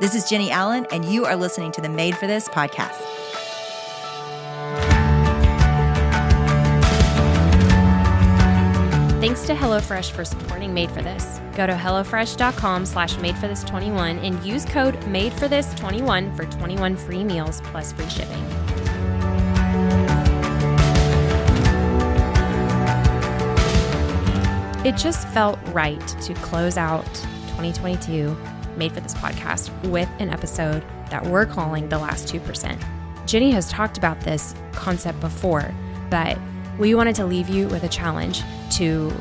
This is Jennie Allen, and you are listening to the Made for This podcast. Thanks to HelloFresh for supporting Made for This. Go to HelloFresh.com slash MadeForThis21 and use code MadeForThis21 for 21 free meals plus free shipping. It just felt right to close out 2022 Made for This podcast with an episode that we're calling The Last 2%. Jennie has talked about this concept before, but we wanted to leave you with a challenge to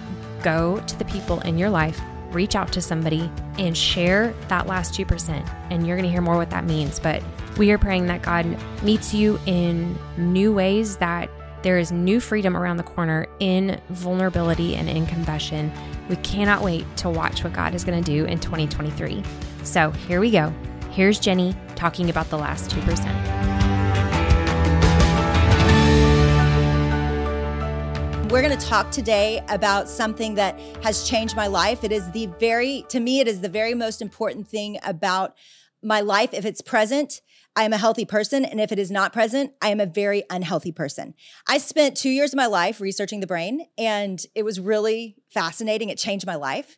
go to the people in your life, reach out to somebody, and share that last 2%. And you're going to hear more what that means. But we are praying that God meets you in new ways, that there is new freedom around the corner in vulnerability and in confession. We cannot wait to watch what God is going to do in 2023. So here we go. Here's Jennie talking about the last 2%. We're going to talk today about something that has changed my life. It is the very, to me, it is the very most important thing about my life. If it's present, I am a healthy person. And if it is not present, I am a very unhealthy person. I spent two years of my life researching the brain, and it was really fascinating. It changed my life.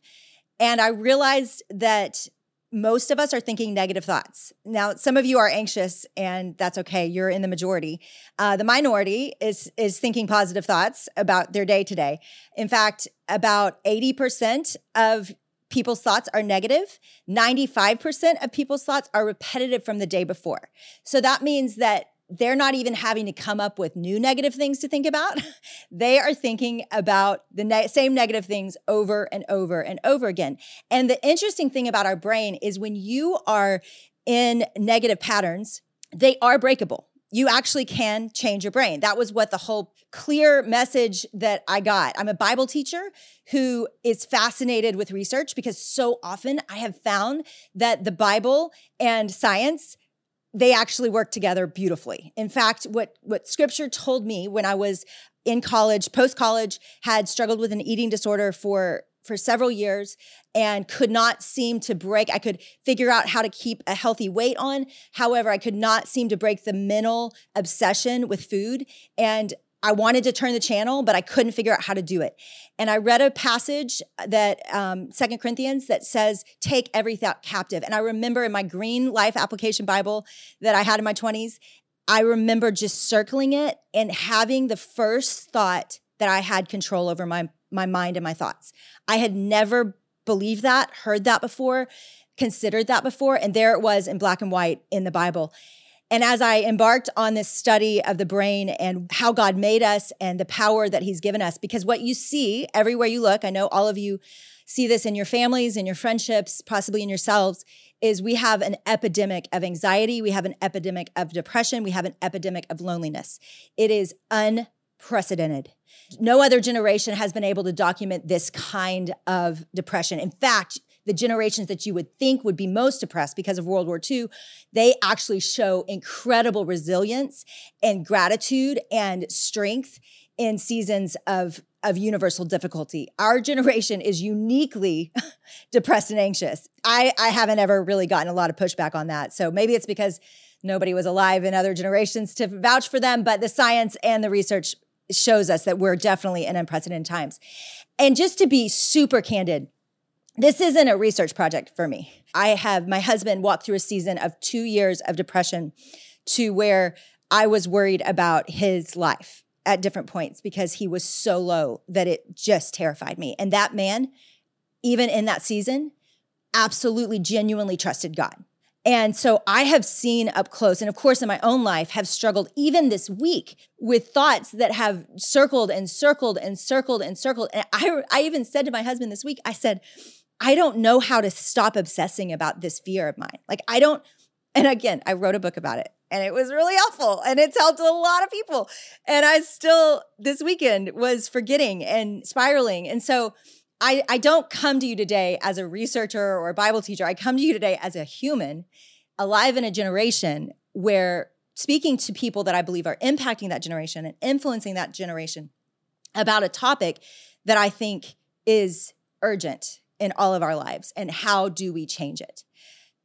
And I realized that most of us are thinking negative thoughts. Now, some of you are anxious, and that's okay. You're in the majority. Uh, the minority is is thinking positive thoughts about their day today. In fact, about eighty percent of people's thoughts are negative. Ninety five percent of people's thoughts are repetitive from the day before. So that means that they're not even having to come up with new negative things to think about. they are thinking about the ne- same negative things over and over and over again. And the interesting thing about our brain is when you are in negative patterns, they are breakable. You actually can change your brain. That was what the whole clear message that I got. I'm a Bible teacher who is fascinated with research because so often I have found that the Bible and science they actually work together beautifully. In fact, what what scripture told me when I was in college, post college, had struggled with an eating disorder for for several years and could not seem to break. I could figure out how to keep a healthy weight on. However, I could not seem to break the mental obsession with food. And I wanted to turn the channel, but I couldn't figure out how to do it. And I read a passage that um, Second Corinthians that says, "Take every thought captive." And I remember in my Green Life Application Bible that I had in my twenties, I remember just circling it and having the first thought that I had control over my my mind and my thoughts. I had never believed that, heard that before, considered that before, and there it was in black and white in the Bible. And as I embarked on this study of the brain and how God made us and the power that He's given us, because what you see everywhere you look, I know all of you see this in your families, in your friendships, possibly in yourselves, is we have an epidemic of anxiety, we have an epidemic of depression, we have an epidemic of loneliness. It is unprecedented. No other generation has been able to document this kind of depression. In fact, the generations that you would think would be most depressed because of World War II, they actually show incredible resilience and gratitude and strength in seasons of of universal difficulty. Our generation is uniquely depressed and anxious. I I haven't ever really gotten a lot of pushback on that. So maybe it's because nobody was alive in other generations to vouch for them, but the science and the research shows us that we're definitely in unprecedented times. And just to be super candid, this isn't a research project for me. I have my husband walked through a season of two years of depression to where I was worried about his life at different points because he was so low that it just terrified me. And that man, even in that season, absolutely genuinely trusted God. And so I have seen up close, and of course, in my own life, have struggled even this week with thoughts that have circled and circled and circled and circled. And I, I even said to my husband this week, I said, I don't know how to stop obsessing about this fear of mine. Like, I don't, and again, I wrote a book about it and it was really helpful and it's helped a lot of people. And I still, this weekend, was forgetting and spiraling. And so, I, I don't come to you today as a researcher or a Bible teacher. I come to you today as a human alive in a generation where speaking to people that I believe are impacting that generation and influencing that generation about a topic that I think is urgent in all of our lives and how do we change it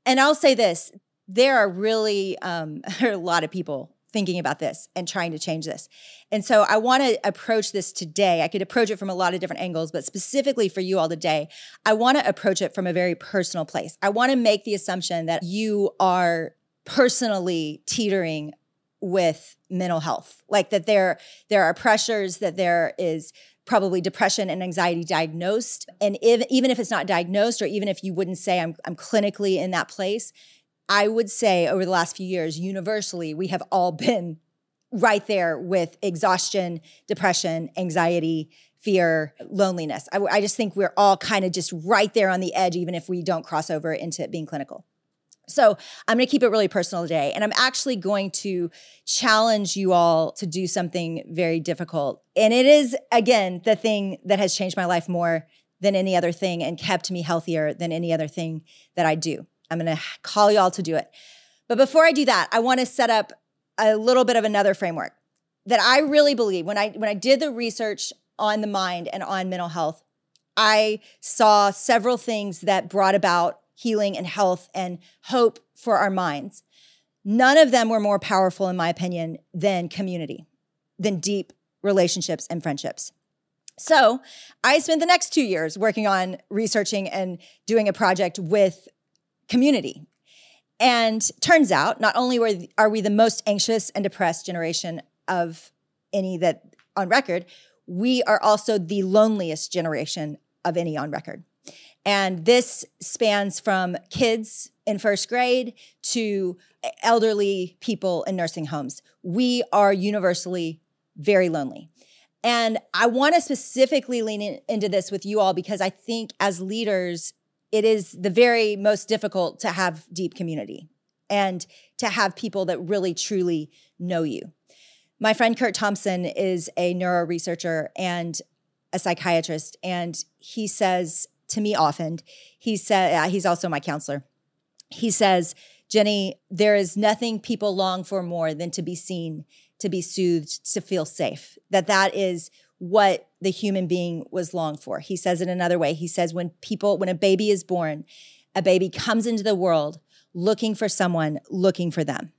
And I'll say this there are really um, a lot of people thinking about this and trying to change this. And so I want to approach this today. I could approach it from a lot of different angles, but specifically for you all today, I want to approach it from a very personal place. I want to make the assumption that you are personally teetering with mental health like that there there are pressures that there is probably depression and anxiety diagnosed. And if, even if it's not diagnosed or even if you wouldn't say I'm, I'm clinically in that place i would say over the last few years universally we have all been right there with exhaustion depression anxiety fear loneliness. I, I just think we're all kind of just right there on the edge even if we don't cross over into being clinical so I'm going to keep it really personal today. And I'm actually going to challenge you all to do something very difficult. And it is, again, the thing that has changed my life more than any other thing and kept me healthier than any other thing that I do. I'm going to call you all to do it. But before I do that, I want to set up a little bit of another framework that I really believe when I when I did the research on the mind and on mental health, I saw several things that brought about healing and health and hope for our minds. None of them were more powerful, in my opinion, than community, than deep relationships and friendships. So I spent the next two years working on researching and doing a project with community. And turns out, not only were, are we the most anxious and depressed generation of any that on record, we are also the loneliest generation of any on record. And this spans from kids in first grade to elderly people in nursing homes. We are universally very lonely. And I want to specifically lean in, into this with you all because I think as leaders, it is the very most difficult to have deep community and to have people that really truly know you. My friend Curt Thompson is a neuro researcher and a psychiatrist, and he says to me often. He said, uh, he's also my counselor. He says, Jennie, there is nothing people long for more than to be seen, to be soothed, to feel safe. That that is what the human being was longed for. He says it another way. He says when people when a baby is born, a baby comes into the world looking for someone looking for them.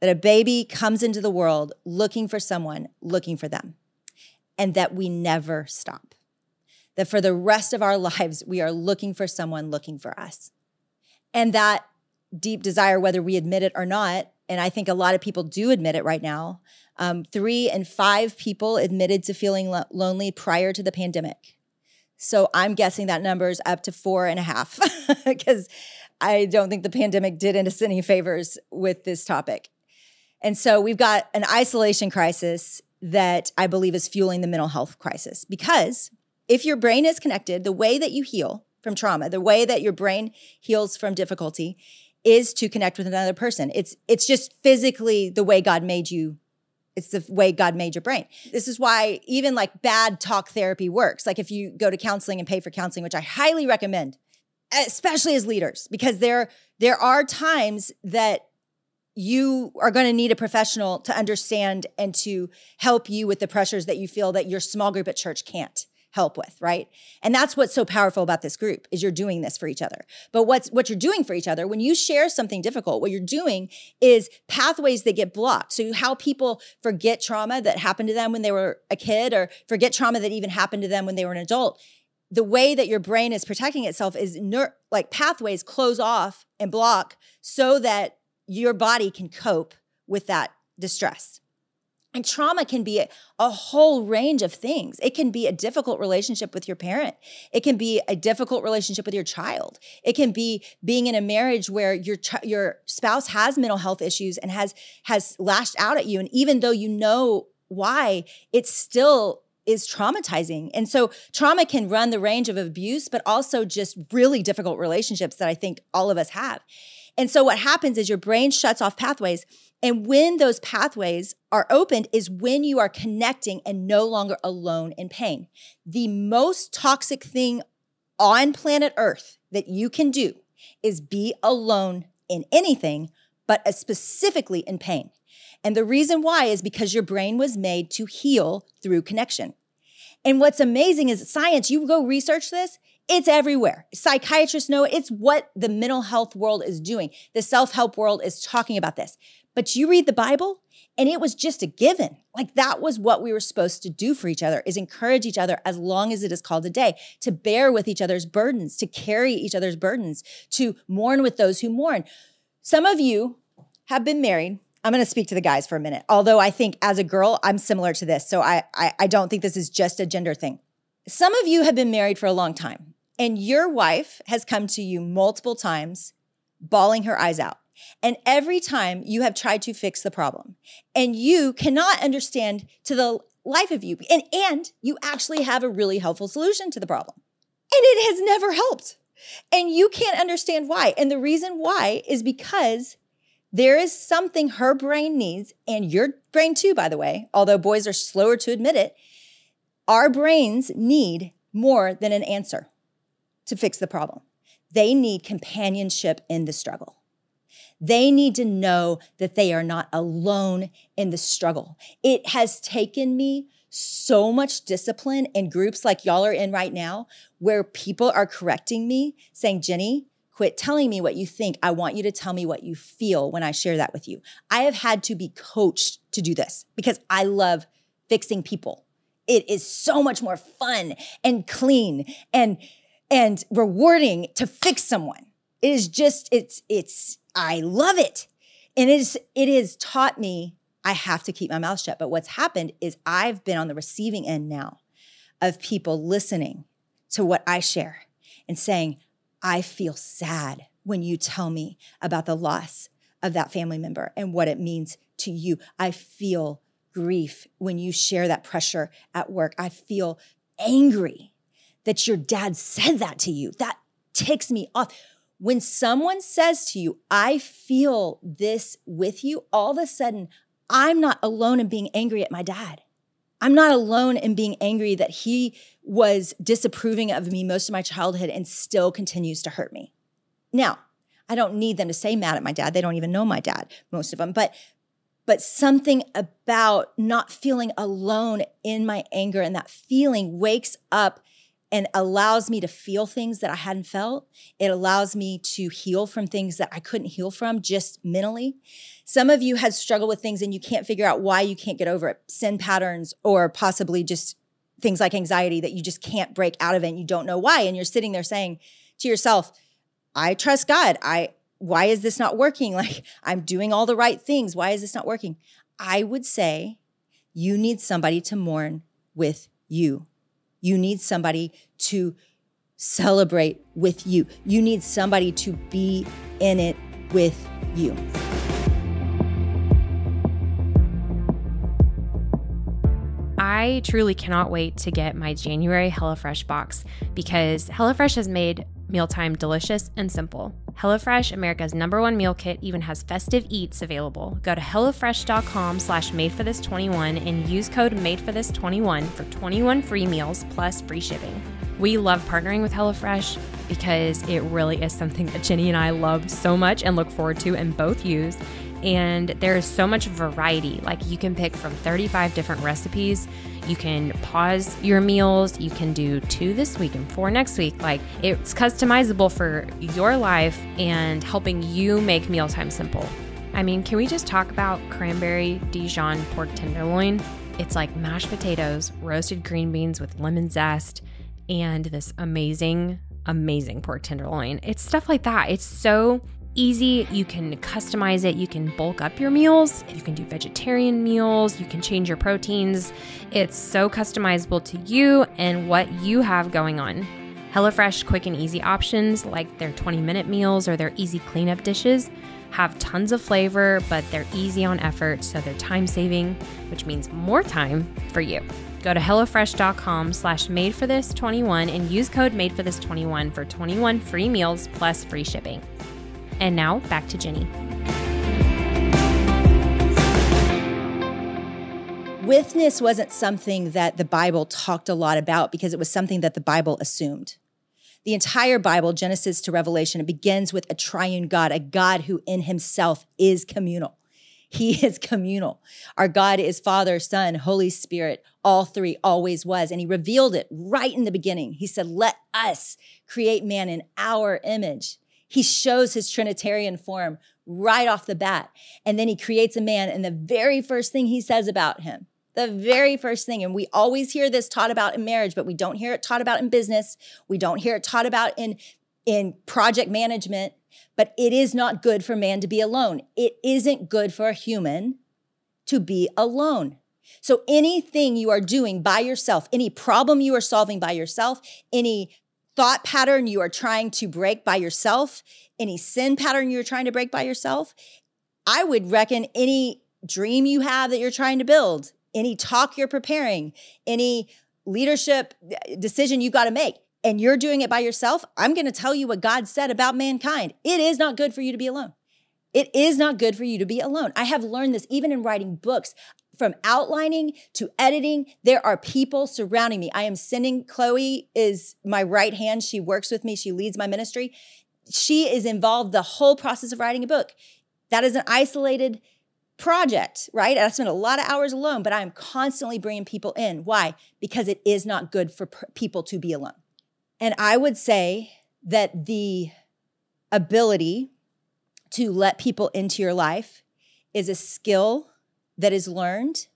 That a baby comes into the world looking for someone looking for them. And that we never stop that for the rest of our lives, we are looking for someone looking for us. And that deep desire, whether we admit it or not, and I think a lot of people do admit it right now. Um, three and five people admitted to feeling lo- lonely prior to the pandemic. So I'm guessing that number is up to four and a half because I don't think the pandemic did us any favors with this topic. And so we've got an isolation crisis that I believe is fueling the mental health crisis because if your brain is connected, the way that you heal from trauma, the way that your brain heals from difficulty is to connect with another person. It's it's just physically the way God made you. It's the way God made your brain. This is why even like bad talk therapy works. Like if you go to counseling and pay for counseling, which I highly recommend, especially as leaders, because there there are times that you are going to need a professional to understand and to help you with the pressures that you feel that your small group at church can't help with, right? And that's what's so powerful about this group is you're doing this for each other. But what's what you're doing for each other when you share something difficult, what you're doing is pathways that get blocked. So how people forget trauma that happened to them when they were a kid or forget trauma that even happened to them when they were an adult. The way that your brain is protecting itself is ner- like pathways close off and block so that your body can cope with that distress. And trauma can be a, whole range of things. It can be a difficult relationship with your parent. It can be a difficult relationship with your child. It can be being in a marriage where your your spouse has mental health issues and has has lashed out at you and even though you know why, it still is traumatizing. And so trauma can run the range of abuse but also just really difficult relationships that I think all of us have. And so what happens is your brain shuts off pathways and when those pathways are opened is when you are connecting and no longer alone in pain. The most toxic thing on planet Earth that you can do is be alone in anything, but specifically in pain. And the reason why is because your brain was made to heal through connection. And what's amazing is science, you go research this, It's everywhere. Psychiatrists know it. it's what the mental health world is doing. The self help world is talking about this. But you read the Bible, and it was just a given. Like that was what we were supposed to do for each other is encourage each other as long as it is called a day, to bear with each other's burdens, to carry each other's burdens, to mourn with those who mourn. Some of you have been married. I'm going to speak to the guys for a minute. Although I think as a girl, I'm similar to this. So I, I, I don't think this is just a gender thing. Some of you have been married for a long time and your wife has come to you multiple times bawling her eyes out and every time you have tried to fix the problem and you cannot understand to the life of you, and, and you actually have a really helpful solution to the problem. And it has never helped. And you can't understand why. And the reason why is because there is something her brain needs, and your brain too, by the way, although boys are slower to admit it. Our brains need more than an answer to fix the problem. They need companionship in the struggle. They need to know that they are not alone in the struggle. It has taken me so much discipline in groups like y'all are in right now, where people are correcting me, saying, Jennie, quit telling me what you think. I want you to tell me what you feel when I share that with you. I have had to be coached to do this because I love fixing people. It is so much more fun and clean and and rewarding to fix someone. It is just it's it's I love it. And it is it has taught me I have to keep my mouth shut. But what's happened is I've been on the receiving end now of people listening to what I share and saying, I feel sad when you tell me about the loss of that family member and what it means to you. I feel grief when you share that pressure at work. I feel angry that your dad said that to you. That ticks me off. When someone says to you, I feel this with you, all of a sudden, I'm not alone in being angry at my dad. I'm not alone in being angry that he was disapproving of me most of my childhood and still continues to hurt me. Now, I don't need them to say mad at my dad. They don't even know my dad, most of them. But but something about not feeling alone in my anger and that feeling wakes up and allows me to feel things that I hadn't felt. It allows me to heal from things that I couldn't heal from just mentally. Some of you have struggled with things and you can't figure out why you can't get over it, sin patterns, or possibly just things like anxiety that you just can't break out of it and you don't know why. And you're sitting there saying to yourself, I trust God. I why is this not working? Like I'm doing all the right things. Why is this not working? I would say you need somebody to mourn with you you need somebody to celebrate with you. You need somebody to be in it with you. I truly cannot wait to get my January HelloFresh box because HelloFresh has made mealtime delicious and simple. HelloFresh, America's number one meal kit, even has festive eats available. Go to HelloFresh.com slash made for this 21 and use code made for this 21 for 21 free meals plus free shipping. We love partnering with HelloFresh because it really is something that Jennie and I love so much and look forward to and both use and there is so much variety. Like you can pick from 35 different recipes. You can pause your meals. You can do two this week and four next week. Like it's customizable for your life and helping you make mealtime simple. I mean, can we just talk about cranberry Dijon pork tenderloin? It's like mashed potatoes, roasted green beans with lemon zest, and this amazing, amazing pork tenderloin. It's stuff like that. It's so easy. You can customize it. You can bulk up your meals. You can do vegetarian meals. You can change your proteins. It's so customizable to you and what you have going on. HelloFresh quick and easy options like their 20 minute meals or their easy cleanup dishes have tons of flavor, but they're easy on effort, so they're time saving, which means more time for you. Go to HelloFresh.com slash made for this 21 and use code made for this 21 for 21 free meals plus free shipping. And now back to Jennie. Witness wasn't something that the Bible talked a lot about because it was something that the Bible assumed. The entire Bible, Genesis to Revelation, it begins with a triune God, a God who in himself is communal. He is communal. Our God is Father, Son, Holy Spirit, all three always was. And he revealed it right in the beginning. He said, Let us create man in our image. He shows his Trinitarian form right off the bat. And then he creates a man. And the very first thing he says about him, the very first thing, and we always hear this taught about in marriage, but we don't hear it taught about in business. We don't hear it taught about in, in project management. But it is not good for man to be alone. It isn't good for a human to be alone. So anything you are doing by yourself, any problem you are solving by yourself, any thought pattern you are trying to break by yourself, any sin pattern you're trying to break by yourself, I would reckon any dream you have that you're trying to build, any talk you're preparing, any leadership uh, decision you've got to make, and you're doing it by yourself, I'm going to tell you what God said about mankind. It is not good for you to be alone. It is not good for you to be alone. I have learned this even in writing books from outlining to editing there are people surrounding me. I am sending chloe is my right hand. She works with me. She leads my ministry. She is involved the whole process of writing a book. That is an isolated project right? I spend a lot of hours alone but i'm constantly bringing people in. Why? Because it is not good for people to be alone. And i would say that the ability to let people into your life is a skill that is learned.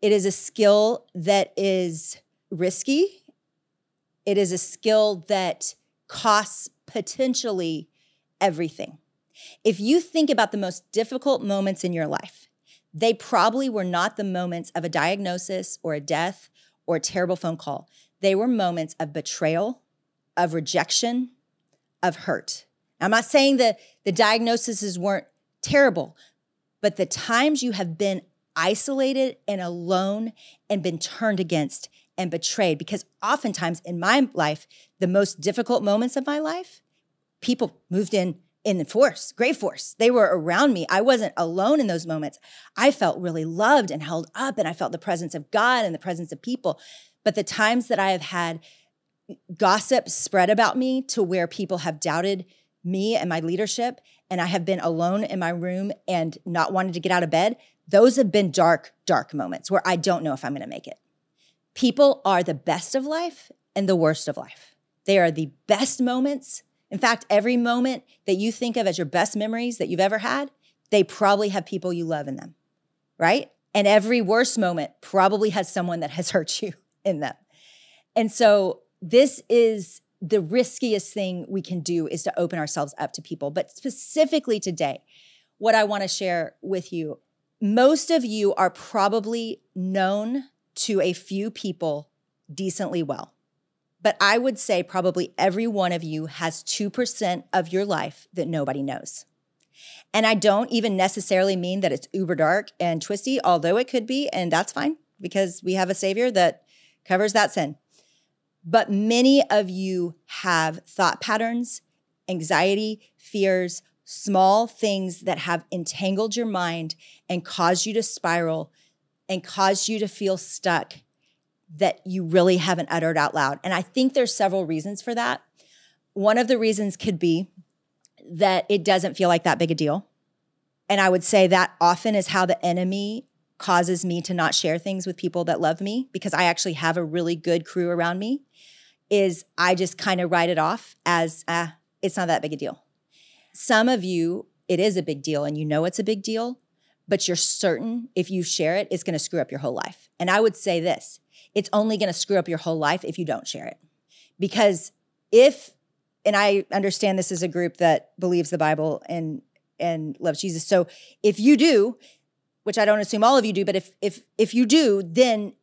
It is a skill that is risky. It is a skill that costs potentially everything. If you think about the most difficult moments in your life, they probably were not the moments of a diagnosis or a death or a terrible phone call. They were moments of betrayal, of rejection, of hurt. I'm not saying that the diagnoses weren't terrible, but the times you have been isolated and alone and been turned against and betrayed, because oftentimes in my life, the most difficult moments of my life, people moved in in force, great force. They were around me. I wasn't alone in those moments. I felt really loved and held up, and I felt the presence of God and the presence of people. But the times that I have had gossip spread about me to where people have doubted me and my leadership, and I have been alone in my room and not wanted to get out of bed, those have been dark, dark moments where I don't know if I'm going to make it. People are the best of life and the worst of life. They are the best moments. In fact, every moment that you think of as your best memories that you've ever had, they probably have people you love in them, right? And every worst moment probably has someone that has hurt you in them. And so this is the riskiest thing we can do is to open ourselves up to people. But specifically today, what I want to share with you most of you are probably known to a few people decently well. But I would say probably every one of you has 2% of your life that nobody knows. And I don't even necessarily mean that it's uber dark and twisty, although it could be, and that's fine because we have a savior that covers that sin. But many of you have thought patterns, anxiety, fears, small things that have entangled your mind and caused you to spiral and caused you to feel stuck that you really haven't uttered out loud. And I think there's several reasons for that. One of the reasons could be that it doesn't feel like that big a deal. And I would say that often is how the enemy causes me to not share things with people that love me because I actually have a really good crew around me is I just kind of write it off as ah, it's not that big a deal. Some of you, it is a big deal and you know it's a big deal, but you're certain if you share it, it's going to screw up your whole life. And I would say this it's only going to screw up your whole life if you don't share it. Because if, and I understand this is a group that believes the Bible and and loves Jesus. So if you do, which I don't assume all of you do, but if if if you do, then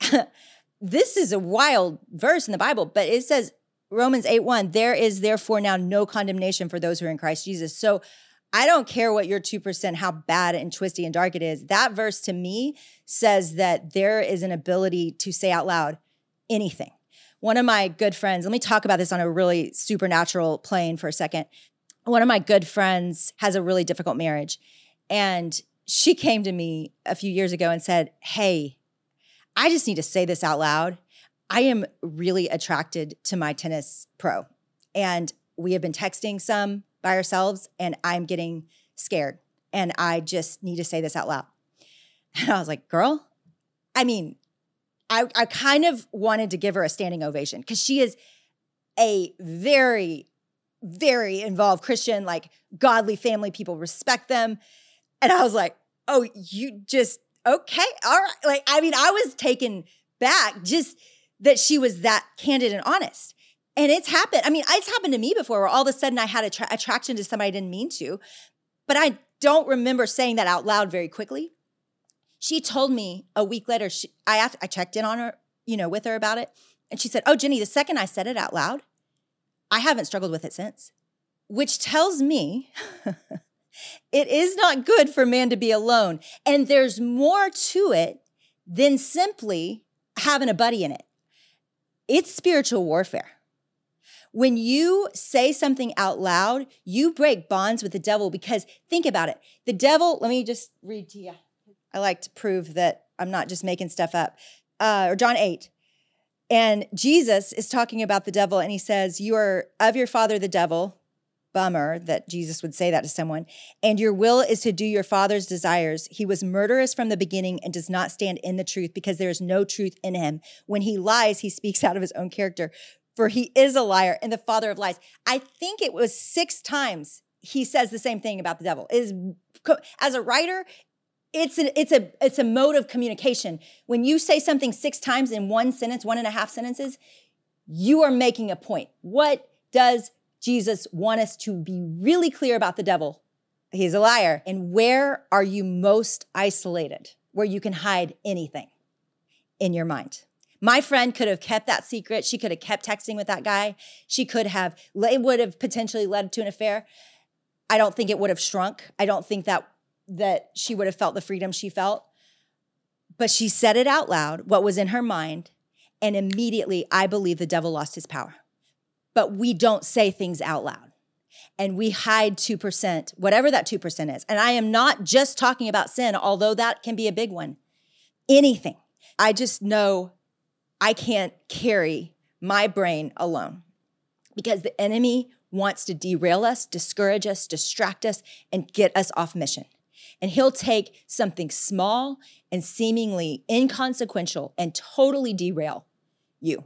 this is a wild verse in the Bible, but it says Romans 8 1, there is therefore now no condemnation for those who are in Christ Jesus. So I don't care what your 2%, how bad and twisty and dark it is. That verse to me says that there is an ability to say out loud anything. One of my good friends, let me talk about this on a really supernatural plane for a second. One of my good friends has a really difficult marriage. And she came to me a few years ago and said, Hey, I just need to say this out loud. I am really attracted to my tennis pro. And we have been texting some by ourselves, and I'm getting scared. And I just need to say this out loud. And I was like, girl, I mean, I, I kind of wanted to give her a standing ovation because she is a very, very involved Christian, like godly family. People respect them. And I was like, oh, you just, okay, all right. Like, I mean, I was taken back just that she was that candid and honest. And it's happened. I mean, it's happened to me before where all of a sudden I had a tra- attraction to somebody I didn't mean to, but I don't remember saying that out loud very quickly. She told me a week later, she, I, asked, I checked in on her, you know, with her about it. And she said, Oh, Jennie, the second I said it out loud, I haven't struggled with it since, which tells me it is not good for man to be alone. And there's more to it than simply having a buddy in it. It's spiritual warfare. When you say something out loud, you break bonds with the devil because think about it. The devil, let me just read to you. I like to prove that I'm not just making stuff up. Uh, or John 8. And Jesus is talking about the devil and he says, You are of your father, the devil. Bummer that Jesus would say that to someone. And your will is to do your father's desires. He was murderous from the beginning and does not stand in the truth because there is no truth in him. When he lies, he speaks out of his own character, for he is a liar and the father of lies. I think it was six times he says the same thing about the devil. Is as a writer, it's a, it's a it's a mode of communication. When you say something six times in one sentence, one and a half sentences, you are making a point. What does Jesus want us to be really clear about the devil? He's a liar. And where are you most isolated? Where you can hide anything in your mind. My friend could have kept that secret. She could have kept texting with that guy. She could have, it would have potentially led to an affair. I don't think it would have shrunk. I don't think that that she would have felt the freedom she felt. But she said it out loud, what was in her mind, and immediately I believe the devil lost his power. But we don't say things out loud and we hide 2%, whatever that 2% is. And I am not just talking about sin, although that can be a big one. Anything. I just know I can't carry my brain alone because the enemy wants to derail us, discourage us, distract us, and get us off mission. And he'll take something small and seemingly inconsequential and totally derail you.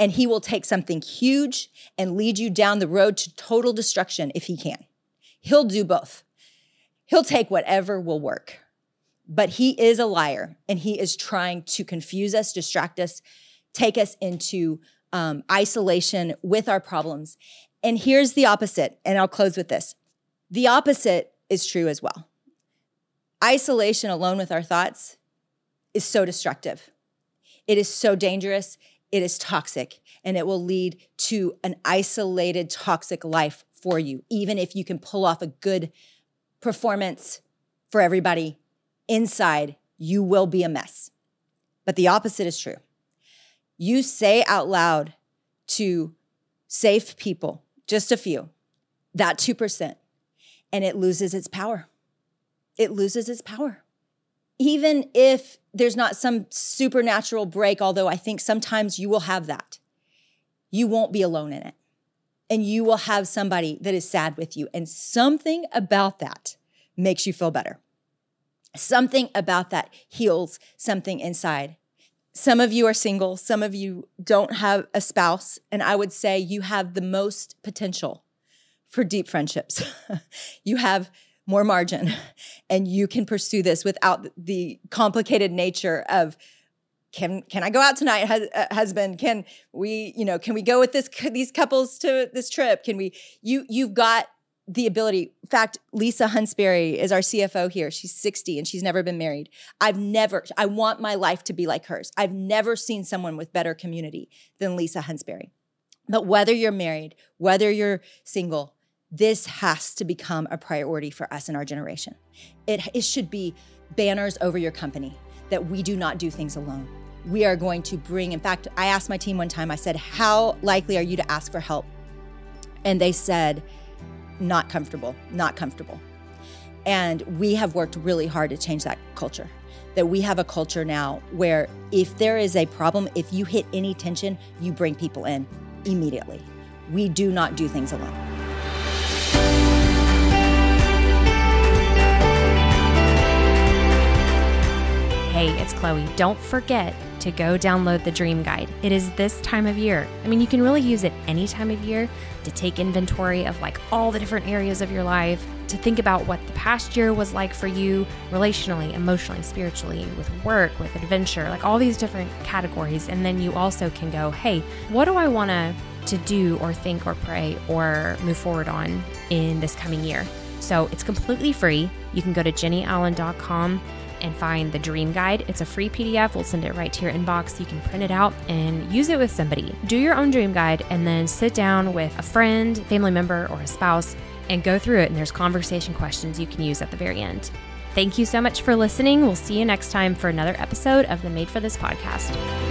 And he will take something huge and lead you down the road to total destruction if he can. He'll do both. He'll take whatever will work. But he is a liar and he is trying to confuse us, distract us, take us into um, isolation with our problems. And here's the opposite, and I'll close with this the opposite is true as well isolation alone with our thoughts is so destructive. It is so dangerous. It is toxic, and it will lead to an isolated, toxic life for you, even if you can pull off a good performance for everybody. Inside, you will be a mess. But the opposite is true. You say out loud to safe people, just a few, that 2%, and it loses its power it loses its power. Even if there's not some supernatural break, although I think sometimes you will have that, you won't be alone in it. And you will have somebody that is sad with you. And something about that makes you feel better. Something about that heals something inside. Some of you are single, some of you don't have a spouse. And I would say you have the most potential for deep friendships. you have more margin. And you can pursue this without the complicated nature of can can I go out tonight uh, husband? Can we you know can we go with this these couples to this trip? Can we you you've got the ability. In fact Lisa Huntsberry is our CFO here. She's 60 and she's never been married. I've never I want my life to be like hers. I've never seen someone with better community than Lisa Huntsberry but whether you're married whether you're single this has to become a priority for us in our generation. It, it should be banners over your company that we do not do things alone. We are going to bring, in fact, I asked my team one time, I said, How likely are you to ask for help? And they said, Not comfortable, not comfortable. And we have worked really hard to change that culture. That we have a culture now where if there is a problem, if you hit any tension, you bring people in immediately. We do not do things alone. Hey, it's Chloe don't forget to go download the Dream Guide. It is this time of year. I mean, you can really use it any time of year to take inventory of like all the different areas of your life, to think about what the past year was like for you relationally, emotionally, spiritually, with work, with adventure, like all these different categories. And then you also can go, hey, what do I want to to do or think or pray or move forward on in this coming year? So it's completely free. You can go to jennieallen.com and find the Dream Guide. It's a free PDF. We'll send it right to your inbox. You can print it out and use it with somebody. Do your own Dream Guide and then sit down with a friend, family member, or a spouse and go through it. And there's conversation questions you can use at the very end. Thank you so much for listening. We'll see you next time for another episode of the Made for This podcast.